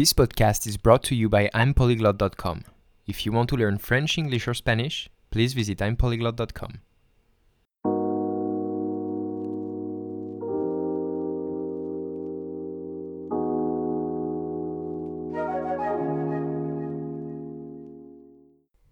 This podcast is brought to you by I'mPolyglot.com. If you want to learn French, English, or Spanish, please visit I'mPolyglot.com.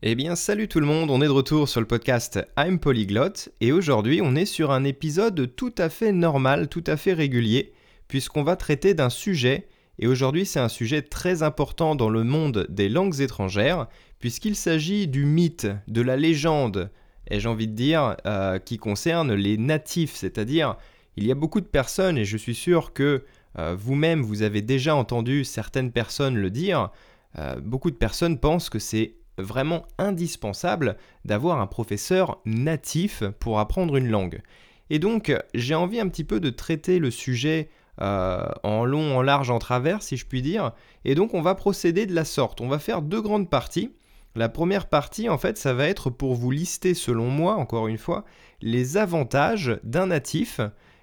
Eh bien salut tout le monde, on est de retour sur le podcast I'm Polyglot et aujourd'hui on est sur un épisode tout à fait normal, tout à fait régulier, puisqu'on va traiter d'un sujet, et aujourd'hui c'est un sujet très important dans le monde des langues étrangères, puisqu'il s'agit du mythe, de la légende, et j'ai envie de dire, euh, qui concerne les natifs, c'est-à-dire il y a beaucoup de personnes, et je suis sûr que euh, vous-même vous avez déjà entendu certaines personnes le dire, euh, beaucoup de personnes pensent que c'est vraiment indispensable d'avoir un professeur natif pour apprendre une langue. Et donc, j'ai envie un petit peu de traiter le sujet euh, en long, en large, en travers, si je puis dire. Et donc, on va procéder de la sorte. On va faire deux grandes parties. La première partie, en fait, ça va être pour vous lister, selon moi, encore une fois, les avantages d'un natif.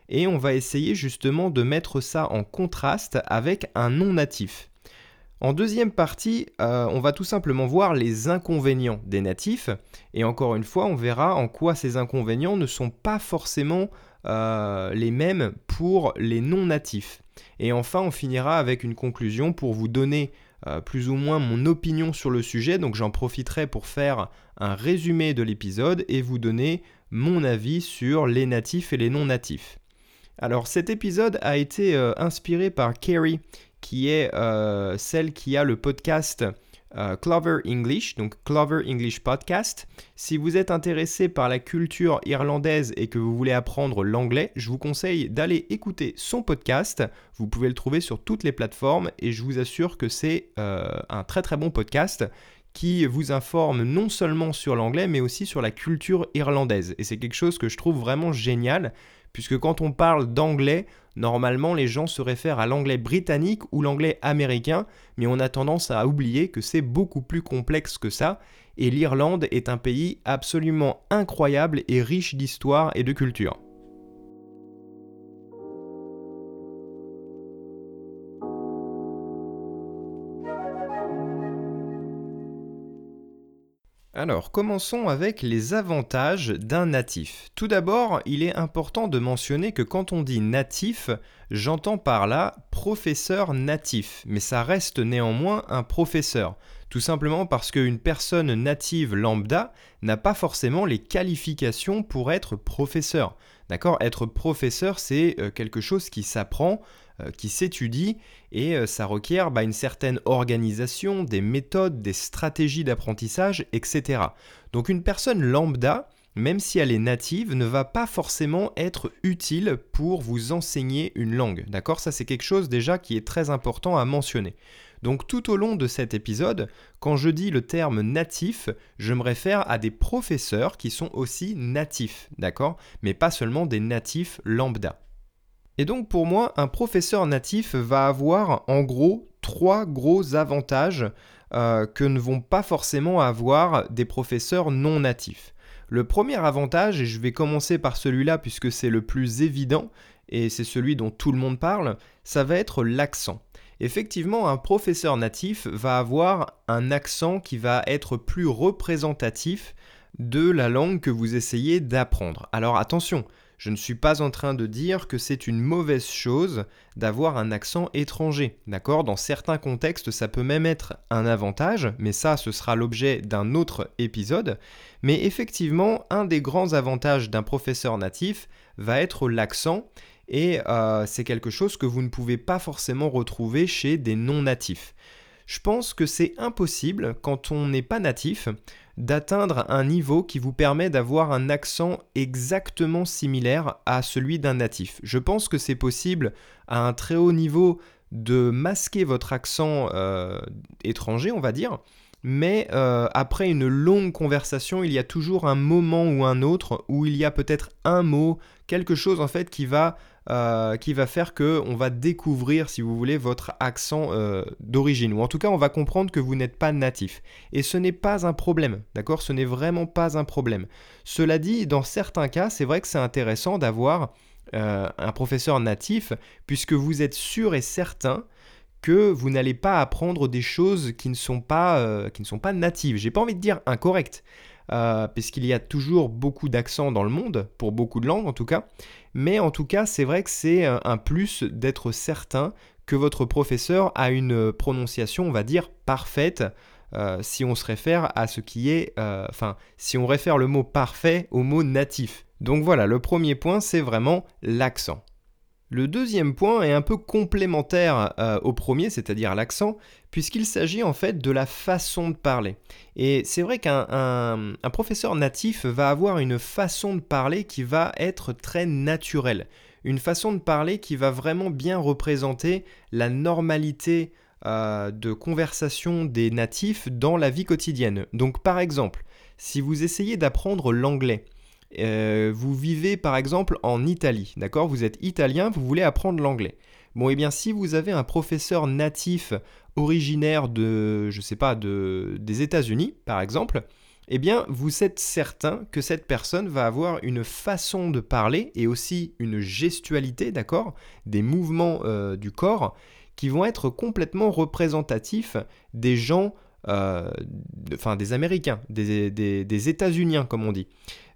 Et on va essayer justement de mettre ça en contraste avec un non natif. En deuxième partie, euh, on va tout simplement voir les inconvénients des natifs, et encore une fois, on verra en quoi ces inconvénients ne sont pas forcément euh, les mêmes pour les non-natifs. Et enfin, on finira avec une conclusion pour vous donner euh, plus ou moins mon opinion sur le sujet, donc j'en profiterai pour faire un résumé de l'épisode et vous donner mon avis sur les natifs et les non-natifs. Alors cet épisode a été inspiré par Kerry qui est euh, celle qui a le podcast euh, Clover English, donc Clover English Podcast. Si vous êtes intéressé par la culture irlandaise et que vous voulez apprendre l'anglais, je vous conseille d'aller écouter son podcast. Vous pouvez le trouver sur toutes les plateformes et je vous assure que c'est euh, un très très bon podcast qui vous informe non seulement sur l'anglais mais aussi sur la culture irlandaise. Et c'est quelque chose que je trouve vraiment génial puisque quand on parle d'anglais, normalement les gens se réfèrent à l'anglais britannique ou l'anglais américain, mais on a tendance à oublier que c'est beaucoup plus complexe que ça, et l'Irlande est un pays absolument incroyable et riche d'histoire et de culture. Alors, commençons avec les avantages d'un natif. Tout d'abord, il est important de mentionner que quand on dit natif, j'entends par là professeur natif, mais ça reste néanmoins un professeur. Tout simplement parce qu'une personne native lambda n'a pas forcément les qualifications pour être professeur. D'accord? Être professeur, c'est euh, quelque chose qui s'apprend, euh, qui s'étudie et euh, ça requiert bah, une certaine organisation, des méthodes, des stratégies d'apprentissage, etc. Donc une personne lambda, même si elle est native, ne va pas forcément être utile pour vous enseigner une langue. D'accord? Ça c'est quelque chose déjà qui est très important à mentionner. Donc tout au long de cet épisode, quand je dis le terme natif, je me réfère à des professeurs qui sont aussi natifs, d'accord? Mais pas seulement des natifs lambda. Et donc pour moi, un professeur natif va avoir en gros trois gros avantages euh, que ne vont pas forcément avoir des professeurs non natifs. Le premier avantage, et je vais commencer par celui-là puisque c'est le plus évident et c'est celui dont tout le monde parle, ça va être l'accent. Effectivement, un professeur natif va avoir un accent qui va être plus représentatif de la langue que vous essayez d'apprendre. Alors attention, je ne suis pas en train de dire que c'est une mauvaise chose d'avoir un accent étranger, d'accord? Dans certains contextes, ça peut même être un avantage, mais ça, ce sera l'objet d'un autre épisode. Mais effectivement, un des grands avantages d'un professeur natif va être l'accent, et euh, c'est quelque chose que vous ne pouvez pas forcément retrouver chez des non-natifs. Je pense que c'est impossible, quand on n'est pas natif, d'atteindre un niveau qui vous permet d'avoir un accent exactement similaire à celui d'un natif. Je pense que c'est possible à un très haut niveau de masquer votre accent euh, étranger, on va dire, mais euh, après une longue conversation, il y a toujours un moment ou un autre où il y a peut-être un mot, quelque chose en fait qui va euh, qui va faire que on va découvrir, si vous voulez, votre accent euh, d'origine. Ou en tout cas, on va comprendre que vous n'êtes pas natif. Et ce n'est pas un problème, d'accord? Ce n'est vraiment pas un problème. Cela dit, dans certains cas, c'est vrai que c'est intéressant d'avoir euh, un professeur natif, puisque vous êtes sûr et certain que vous n'allez pas apprendre des choses qui ne sont pas, qui ne sont pas natives. J'ai pas envie de dire incorrectes, euh, puisqu'il y a toujours beaucoup d'accents dans le monde, pour beaucoup de langues en tout cas. Mais en tout cas, c'est vrai que c'est un plus d'être certain que votre professeur a une prononciation, on va dire, parfaite. Euh, si on se réfère à ce qui est, euh, enfin, si on réfère le mot parfait au mot natif. Donc voilà, le premier point, c'est vraiment l'accent. Le deuxième point est un peu complémentaire euh, au premier, c'est-à-dire l'accent, puisqu'il s'agit en fait de la façon de parler. Et c'est vrai qu'un professeur natif va avoir une façon de parler qui va être très naturelle, une façon de parler qui va vraiment bien représenter la normalité euh, de conversation des natifs dans la vie quotidienne. Donc par exemple, si vous essayez d'apprendre l'anglais, euh, vous vivez par exemple en Italie, d'accord? Vous êtes italien, vous voulez apprendre l'anglais. Bon, et eh bien si vous avez un professeur natif originaire de, je sais pas, de, des États-Unis, par exemple, eh bien, vous êtes certain que cette personne va avoir une façon de parler et aussi une gestualité, d'accord? Des mouvements euh, du corps qui vont être complètement représentatifs des gens, euh, des Américains, des, des, États-Uniens comme on dit.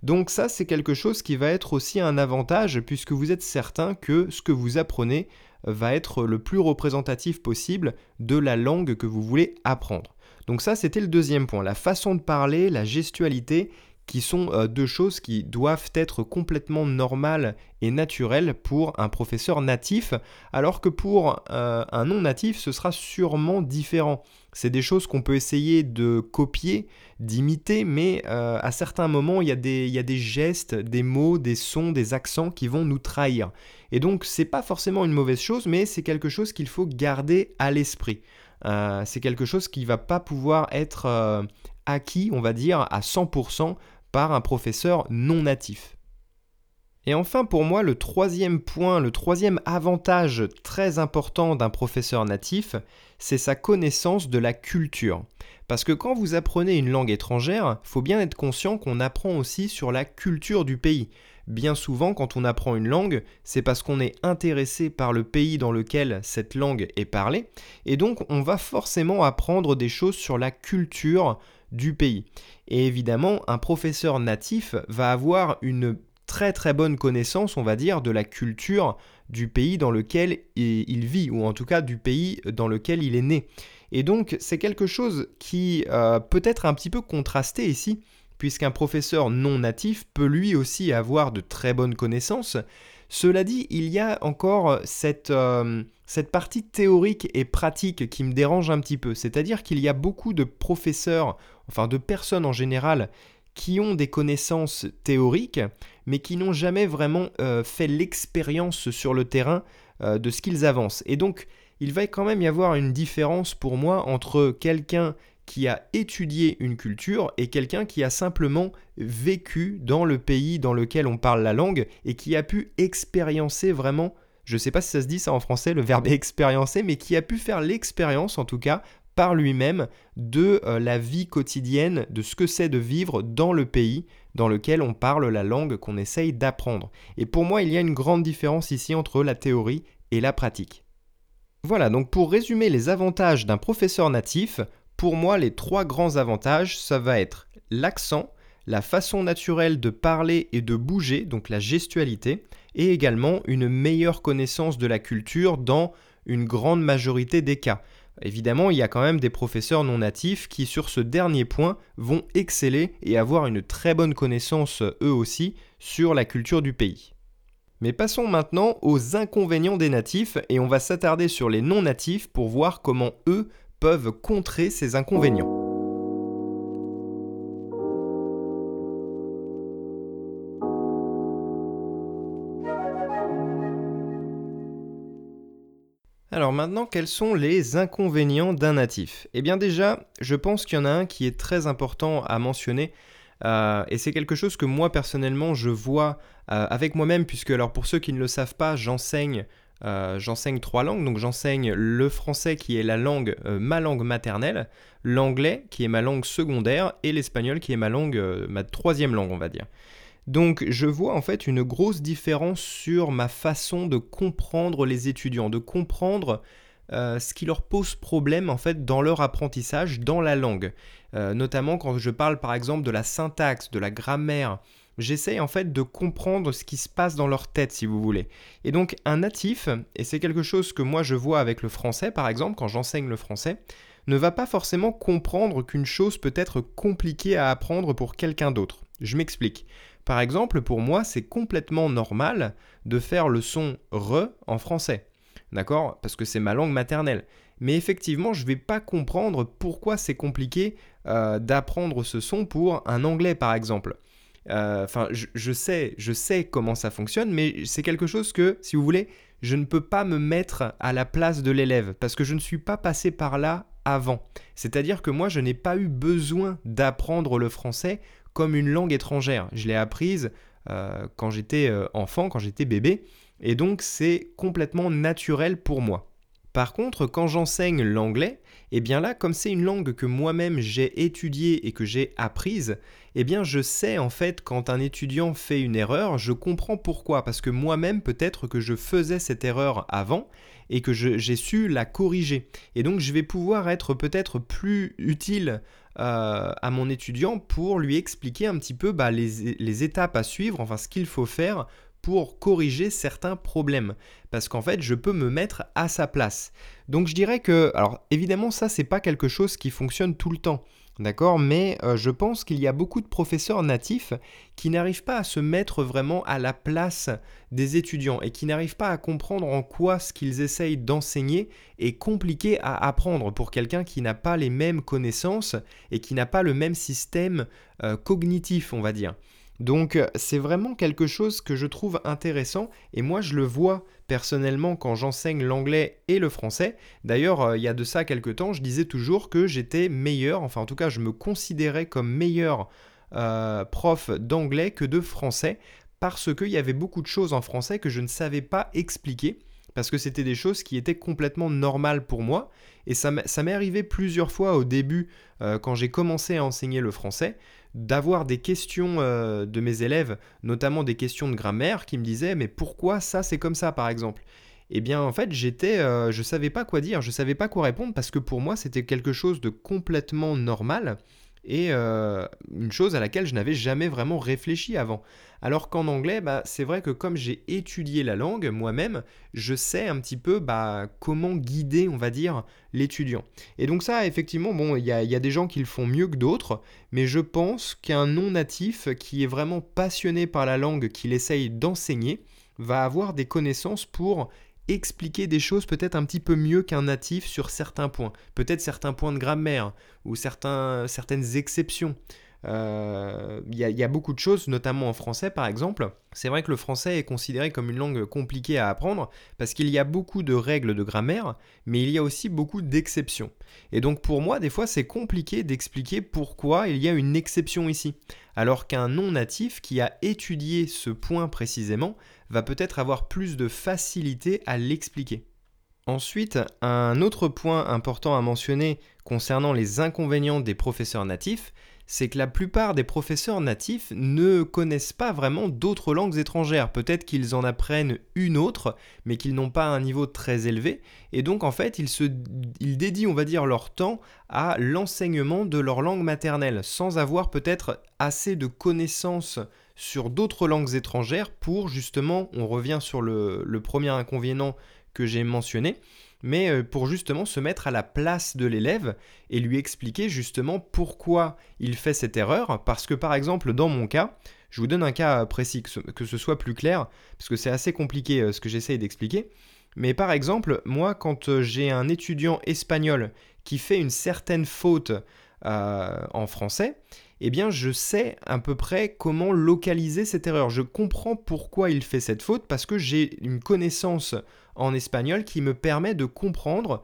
Donc ça, c'est quelque chose qui va être aussi un avantage puisque vous êtes certain que ce que vous apprenez va être le plus représentatif possible de la langue que vous voulez apprendre. Donc ça, c'était le deuxième point, la façon de parler, la gestualité qui sont euh, deux choses qui doivent être complètement normales et naturelles pour un professeur natif, alors que pour euh, un non natif, ce sera sûrement différent. C'est des choses qu'on peut essayer de copier, d'imiter, mais euh, à certains moments, il y, a des, gestes, des mots, des sons, des accents qui vont nous trahir. Et donc, c'est pas forcément une mauvaise chose, mais c'est quelque chose qu'il faut garder à l'esprit. c'est quelque chose qui va pas pouvoir être acquis, on va dire, à 100% par un professeur non natif. Et enfin, pour moi, le troisième point, le troisième avantage très important d'un professeur natif, c'est sa connaissance de la culture. Parce que quand vous apprenez une langue étrangère, faut bien être conscient qu'on apprend aussi sur la culture du pays. Bien souvent, quand on apprend une langue, c'est parce qu'on est intéressé par le pays dans lequel cette langue est parlée, et donc on va forcément apprendre des choses sur la culture du pays. Et évidemment, un professeur natif va avoir une très très bonne connaissance, on va dire, de la culture du pays dans lequel il vit, ou en tout cas du pays dans lequel il est né. Et donc c'est quelque chose qui euh, peut être un petit peu contrasté ici, puisqu'un professeur non natif peut lui aussi avoir de très bonnes connaissances. Cela dit, il y a encore cette, euh, cette partie théorique et pratique qui me dérange un petit peu, c'est-à-dire qu'il y a beaucoup de professeurs enfin de personnes en général, qui ont des connaissances théoriques, mais qui n'ont jamais vraiment euh, fait l'expérience sur le terrain euh, de ce qu'ils avancent. Et donc, il va quand même y avoir une différence pour moi entre quelqu'un qui a étudié une culture et quelqu'un qui a simplement vécu dans le pays dans lequel on parle la langue et qui a pu expériencer vraiment, je ne sais pas si ça se dit ça en français, le verbe expériencer, mais qui a pu faire l'expérience en tout cas par lui-même de euh, la vie quotidienne, de ce que c'est de vivre dans le pays dans lequel on parle la langue qu'on essaye d'apprendre. Et pour moi, il y a une grande différence ici entre la théorie et la pratique. Voilà, donc pour résumer les avantages d'un professeur natif, pour moi, les trois grands avantages, ça va être l'accent, la façon naturelle de parler et de bouger, donc la gestualité, et également une meilleure connaissance de la culture dans une grande majorité des cas. Évidemment, il y a quand même des professeurs non natifs qui, sur ce dernier point, vont exceller et avoir une très bonne connaissance, eux aussi, sur la culture du pays. Mais passons maintenant aux inconvénients des natifs et on va s'attarder sur les non natifs pour voir comment eux peuvent contrer ces inconvénients. Alors maintenant, quels sont les inconvénients d'un natif? Eh bien déjà, je pense qu'il y en a un qui est très important à mentionner, euh, et c'est quelque chose que moi personnellement je vois euh, avec moi-même, puisque alors pour ceux qui ne le savent pas, j'enseigne euh, j'enseigne trois langues, donc j'enseigne le français qui est la langue, ma langue maternelle, l'anglais qui est ma langue secondaire et l'espagnol qui est ma langue, ma troisième langue on va dire. Donc je vois en fait une grosse différence sur ma façon de comprendre les étudiants, de comprendre euh, ce qui leur pose problème en fait dans leur apprentissage dans la langue. Euh, notamment quand je parle par exemple de la syntaxe, de la grammaire. J'essaye en fait de comprendre ce qui se passe dans leur tête si vous voulez. Et donc un natif, et c'est quelque chose que moi je vois avec le français par exemple quand j'enseigne le français, ne va pas forcément comprendre qu'une chose peut être compliquée à apprendre pour quelqu'un d'autre. Je m'explique. Par exemple, pour moi, c'est complètement normal de faire le son re en français. D'accord? Parce que c'est ma langue maternelle. Mais effectivement, je ne vais pas comprendre pourquoi c'est compliqué euh, d'apprendre ce son pour un anglais, par exemple. Euh, enfin, je, sais, je sais comment ça fonctionne, mais c'est quelque chose que, si vous voulez, je ne peux pas me mettre à la place de l'élève parce que je ne suis pas passé par là avant. C'est-à-dire que moi, je n'ai pas eu besoin d'apprendre le français comme une langue étrangère. Je l'ai apprise euh, quand j'étais euh, enfant, quand j'étais bébé, et donc c'est complètement naturel pour moi. Par contre, quand j'enseigne l'anglais, eh bien là, comme c'est une langue que moi-même j'ai étudiée et que j'ai apprise, eh bien je sais en fait quand un étudiant fait une erreur, je comprends pourquoi, parce que moi-même peut-être que je faisais cette erreur avant et que j'ai su la corriger. Et donc je vais pouvoir être peut-être plus utile euh, à mon étudiant pour lui expliquer un petit peu bah, les, les étapes à suivre, enfin ce qu'il faut faire pour corriger certains problèmes parce qu'en fait je peux me mettre à sa place. Donc je dirais que alors évidemment ça c'est pas quelque chose qui fonctionne tout le temps. D'accord? Mais euh, je pense qu'il y a beaucoup de professeurs natifs qui n'arrivent pas à se mettre vraiment à la place des étudiants et qui n'arrivent pas à comprendre en quoi ce qu'ils essayent d'enseigner est compliqué à apprendre pour quelqu'un qui n'a pas les mêmes connaissances et qui n'a pas le même système euh, cognitif, on va dire. Donc euh, c'est vraiment quelque chose que je trouve intéressant et moi je le vois personnellement quand j'enseigne l'anglais et le français. D'ailleurs euh, il y a de ça quelques temps je disais toujours que j'étais meilleur, enfin en tout cas je me considérais comme meilleur euh, prof d'anglais que de français parce qu'il y avait beaucoup de choses en français que je ne savais pas expliquer parce que c'était des choses qui étaient complètement normales pour moi. Et ça m'est arrivé plusieurs fois au début, quand j'ai commencé à enseigner le français, d'avoir des questions euh, de mes élèves, notamment des questions de grammaire, qui me disaient mais pourquoi ça c'est comme ça par exemple? Eh bien en fait j'étais, euh, je savais pas quoi dire, je savais pas quoi répondre parce que pour moi c'était quelque chose de complètement normal et euh, une chose à laquelle je n'avais jamais vraiment réfléchi avant. Alors qu'en anglais, bah, c'est vrai que comme j'ai étudié la langue moi-même, je sais un petit peu bah, comment guider, on va dire, l'étudiant. Et donc ça, effectivement, bon, il y a, y a, des gens qui le font mieux que d'autres, mais je pense qu'un non-natif qui est vraiment passionné par la langue qu'il essaye d'enseigner va avoir des connaissances pour expliquer des choses peut-être un petit peu mieux qu'un natif sur certains points, peut-être certains points de grammaire ou certaines exceptions. Euh, il y, a beaucoup de choses, notamment en français par exemple. C'est vrai que le français est considéré comme une langue compliquée à apprendre parce qu'il y a beaucoup de règles de grammaire, mais il y a aussi beaucoup d'exceptions. Et donc pour moi, des fois, c'est compliqué d'expliquer pourquoi il y a une exception ici. Alors qu'un non natif qui a étudié ce point précisément va peut-être avoir plus de facilité à l'expliquer. Ensuite, un autre point important à mentionner concernant les inconvénients des professeurs natifs, c'est que la plupart des professeurs natifs ne connaissent pas vraiment d'autres langues étrangères. Peut-être qu'ils en apprennent une autre, mais qu'ils n'ont pas un niveau très élevé. Et donc, en fait, ils, se, dédient, on va dire, leur temps à l'enseignement de leur langue maternelle, sans avoir peut-être assez de connaissances sur d'autres langues étrangères pour, justement, on revient sur le, premier inconvénient que j'ai mentionné, mais euh, pour justement se mettre à la place de l'élève et lui expliquer justement pourquoi il fait cette erreur. Parce que par exemple, dans mon cas, je vous donne un cas précis, que ce, soit plus clair, parce que c'est assez compliqué euh, ce que j'essaye d'expliquer. Mais par exemple, moi, quand euh, j'ai un étudiant espagnol qui fait une certaine faute en français, eh bien je sais à peu près comment localiser cette erreur. Je comprends pourquoi il fait cette faute parce que j'ai une connaissance en espagnol qui me permet de comprendre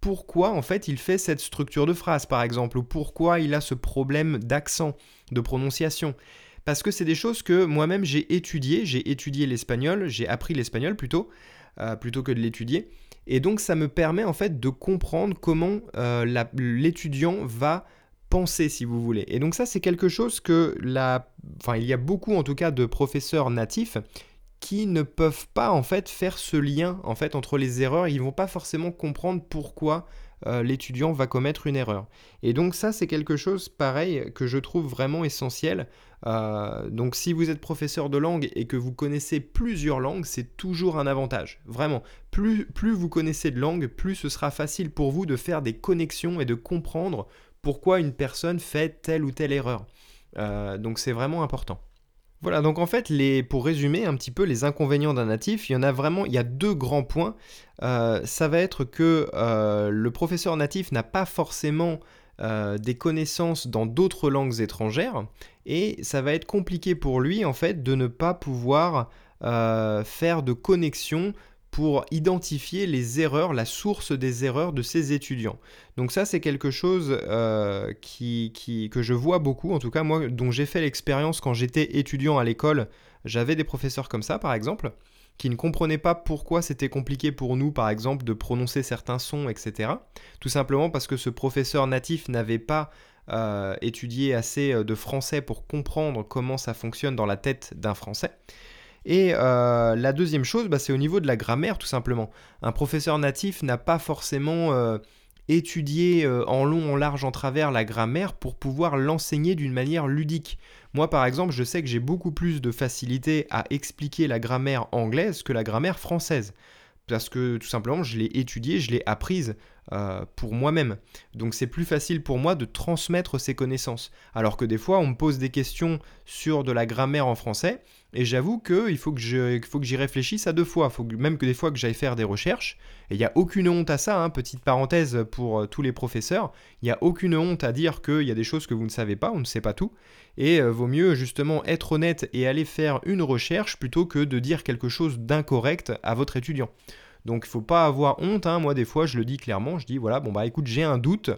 pourquoi en fait il fait cette structure de phrase par exemple ou pourquoi il a ce problème d'accent, de prononciation. Parce que c'est des choses que moi-même j'ai étudiées, j'ai étudié l'espagnol, j'ai appris l'espagnol plutôt, euh, plutôt que de l'étudier. Et donc ça me permet en fait de comprendre comment euh, l'étudiant va penser si vous voulez. Et donc ça c'est quelque chose que la... Enfin il y a beaucoup en tout cas de professeurs natifs qui ne peuvent pas en fait faire ce lien en fait entre les erreurs. Ils vont pas forcément comprendre pourquoi euh, l'étudiant va commettre une erreur. Et donc ça, c'est quelque chose pareil que je trouve vraiment essentiel. Euh, donc si vous êtes professeur de langue et que vous connaissez plusieurs langues, c'est toujours un avantage. Vraiment, plus, plus vous connaissez de langues, plus ce sera facile pour vous de faire des connexions et de comprendre pourquoi une personne fait telle ou telle erreur. Euh, donc c'est vraiment important. Voilà, donc en fait, les, pour résumer un petit peu les inconvénients d'un natif, il y en a vraiment, il y a deux grands points. Euh, ça va être que euh, le professeur natif n'a pas forcément des connaissances dans d'autres langues étrangères, et ça va être compliqué pour lui en fait de ne pas pouvoir faire de connexion pour identifier les erreurs, la source des erreurs de ses étudiants. Donc ça, c'est quelque chose euh, qui, que je vois beaucoup, en tout cas moi, dont j'ai fait l'expérience quand j'étais étudiant à l'école. J'avais des professeurs comme ça, par exemple, qui ne comprenaient pas pourquoi c'était compliqué pour nous, par exemple, de prononcer certains sons, etc. Tout simplement parce que ce professeur natif n'avait pas euh, étudié assez euh, de français pour comprendre comment ça fonctionne dans la tête d'un français. Et euh, la deuxième chose, bah, c'est au niveau de la grammaire, tout simplement. Un professeur natif n'a pas forcément euh, étudié euh, en long, en large, en travers la grammaire pour pouvoir l'enseigner d'une manière ludique. Moi, par exemple, je sais que j'ai beaucoup plus de facilité à expliquer la grammaire anglaise que la grammaire française parce que tout simplement je l'ai étudiée, je l'ai apprise euh, pour moi-même. Donc c'est plus facile pour moi de transmettre ces connaissances. Alors que des fois on me pose des questions sur de la grammaire en français, et j'avoue qu'il faut que j'y réfléchisse à deux fois. Même que des fois que j'aille faire des recherches. Et il n'y a aucune honte à ça, hein, petite parenthèse pour euh, tous les professeurs. Il n'y a aucune honte à dire qu'il y a des choses que vous ne savez pas, on ne sait pas tout. Et euh, vaut mieux justement être honnête et aller faire une recherche plutôt que de dire quelque chose d'incorrect à votre étudiant. Donc il faut pas avoir honte, hein. moi des fois je le dis clairement, je dis voilà, bon bah écoute j'ai un doute,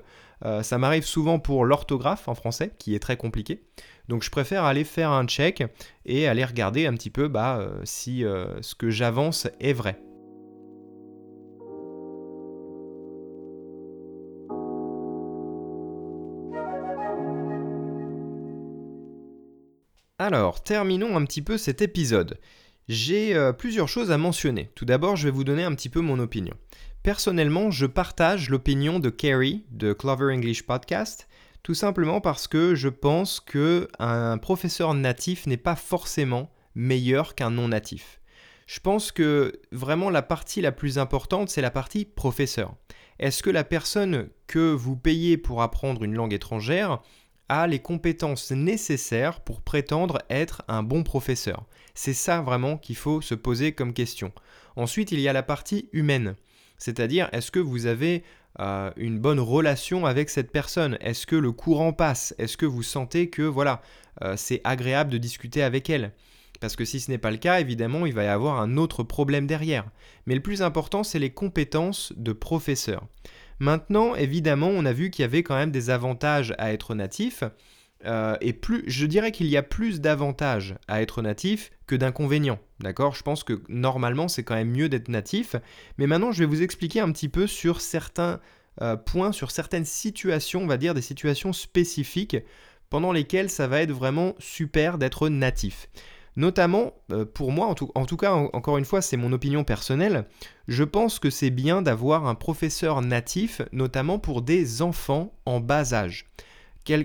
euh, ça m'arrive souvent pour l'orthographe en français qui est très compliqué, donc je préfère aller faire un check et aller regarder un petit peu bah, euh, si ce que j'avance est vrai. Alors, terminons un petit peu cet épisode. J'ai euh, plusieurs choses à mentionner. Tout d'abord, je vais vous donner un petit peu mon opinion. Personnellement, je partage l'opinion de Carrie de Clover English Podcast, tout simplement parce que je pense que un professeur natif n'est pas forcément meilleur qu'un non natif. Je pense que vraiment la partie la plus importante, c'est la partie professeur. Est-ce que la personne que vous payez pour apprendre une langue étrangère a les compétences nécessaires pour prétendre être un bon professeur C'est ça vraiment qu'il faut se poser comme question. Ensuite, il y a la partie humaine. C'est-à-dire, est-ce que vous avez euh, une bonne relation avec cette personne? Est-ce que le courant passe? Est-ce que vous sentez que voilà, euh, c'est agréable de discuter avec elle? Parce que si ce n'est pas le cas, évidemment, il va y avoir un autre problème derrière. Mais le plus important, c'est les compétences de professeur. Maintenant, évidemment, on a vu qu'il y avait quand même des avantages à être natif. Euh, et plus, je dirais qu'il y a plus d'avantages à être natif que d'inconvénients. D'accord? Je pense que normalement, c'est quand même mieux d'être natif. Mais maintenant, je vais vous expliquer un petit peu sur certains euh, points, sur certaines situations, on va dire des situations spécifiques pendant lesquelles ça va être vraiment super d'être natif. Notamment, euh, pour moi, en tout, cas, encore une fois, c'est mon opinion personnelle, je pense que c'est bien d'avoir un professeur natif, notamment pour des enfants en bas âge.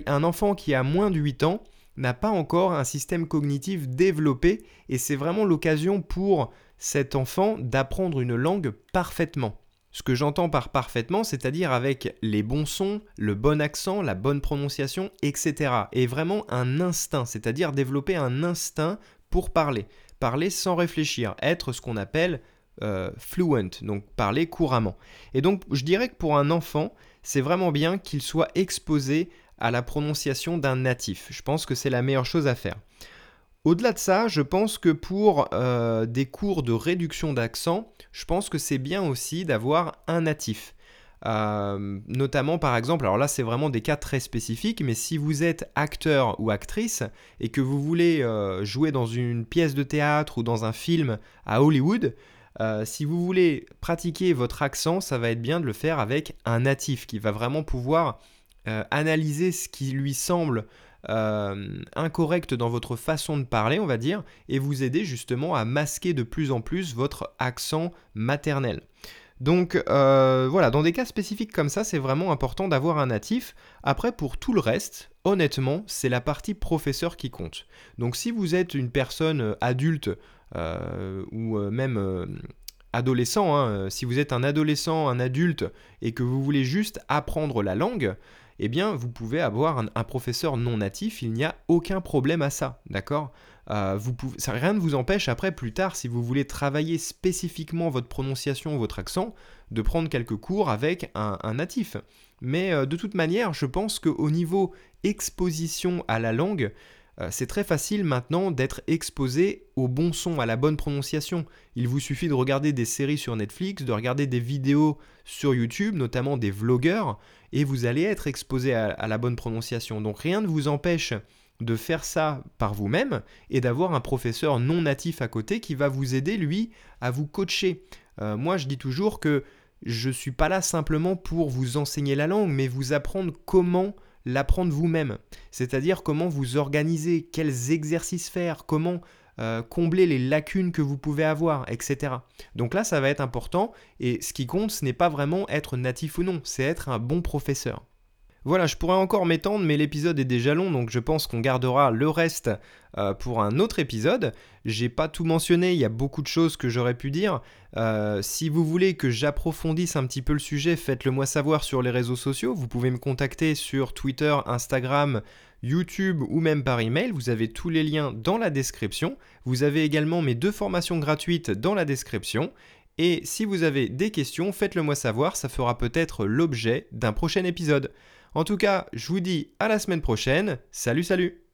un enfant qui a moins de 8 ans n'a pas encore un système cognitif développé et c'est vraiment l'occasion pour cet enfant d'apprendre une langue parfaitement. Ce que j'entends par parfaitement, c'est-à-dire avec les bons sons, le bon accent, la bonne prononciation, etc. Et vraiment un instinct, c'est-à-dire développer un instinct pour parler. Parler sans réfléchir, être ce qu'on appelle euh, fluent, donc parler couramment. Et donc je dirais que pour un enfant, c'est vraiment bien qu'il soit exposé à la prononciation d'un natif. Je pense que c'est la meilleure chose à faire. Au-delà de ça, je pense que pour euh, des cours de réduction d'accent, je pense que c'est bien aussi d'avoir un natif. Euh, notamment par exemple, alors là c'est vraiment des cas très spécifiques, mais si vous êtes acteur ou actrice et que vous voulez euh, jouer dans une pièce de théâtre ou dans un film à Hollywood, si vous voulez pratiquer votre accent, ça va être bien de le faire avec un natif qui va vraiment pouvoir analyser ce qui lui semble euh, incorrectes dans votre façon de parler, on va dire, et vous aider justement à masquer de plus en plus votre accent maternel. Donc euh, voilà, dans des cas spécifiques comme ça, c'est vraiment important d'avoir un natif. Après, pour tout le reste, honnêtement, c'est la partie professeur qui compte. Donc si vous êtes une personne euh, adulte euh, ou même adolescent, hein, si vous êtes un adolescent, un adulte, et que vous voulez juste apprendre la langue, eh bien, vous pouvez avoir un, professeur non natif, il n'y a aucun problème à ça, d'accord? Euh, Rien ne vous empêche après, plus tard, si vous voulez travailler spécifiquement votre prononciation, votre accent, de prendre quelques cours avec un, natif. Mais euh, de toute manière, je pense qu'au niveau exposition à la langue, euh, c'est très facile maintenant d'être exposé au bon son, à la bonne prononciation. Il vous suffit de regarder des séries sur Netflix, de regarder des vidéos sur YouTube, notamment des vlogueurs, et vous allez être exposé à, la bonne prononciation. Donc rien ne vous empêche de faire ça par vous-même et d'avoir un professeur non natif à côté qui va vous aider, lui, à vous coacher. Euh, moi, je dis toujours que je ne suis pas là simplement pour vous enseigner la langue, mais vous apprendre comment l'apprendre vous-même. C'est-à-dire comment vous organiser, quels exercices faire, comment euh, combler les lacunes que vous pouvez avoir, etc. Donc là, ça va être important. Et ce qui compte, ce n'est pas vraiment être natif ou non, c'est être un bon professeur. Voilà, je pourrais encore m'étendre, mais l'épisode est déjà long, donc je pense qu'on gardera le reste euh, pour un autre épisode. J'ai pas tout mentionné, il y a beaucoup de choses que j'aurais pu dire. Euh, si vous voulez que j'approfondisse un petit peu le sujet, faites-le moi savoir sur les réseaux sociaux. Vous pouvez me contacter sur Twitter, Instagram, YouTube ou même par email. Vous avez tous les liens dans la description. Vous avez également mes deux formations gratuites dans la description. Et si vous avez des questions, faites-le moi savoir, ça fera peut-être l'objet d'un prochain épisode. En tout cas, je vous dis à la semaine prochaine. Salut, salut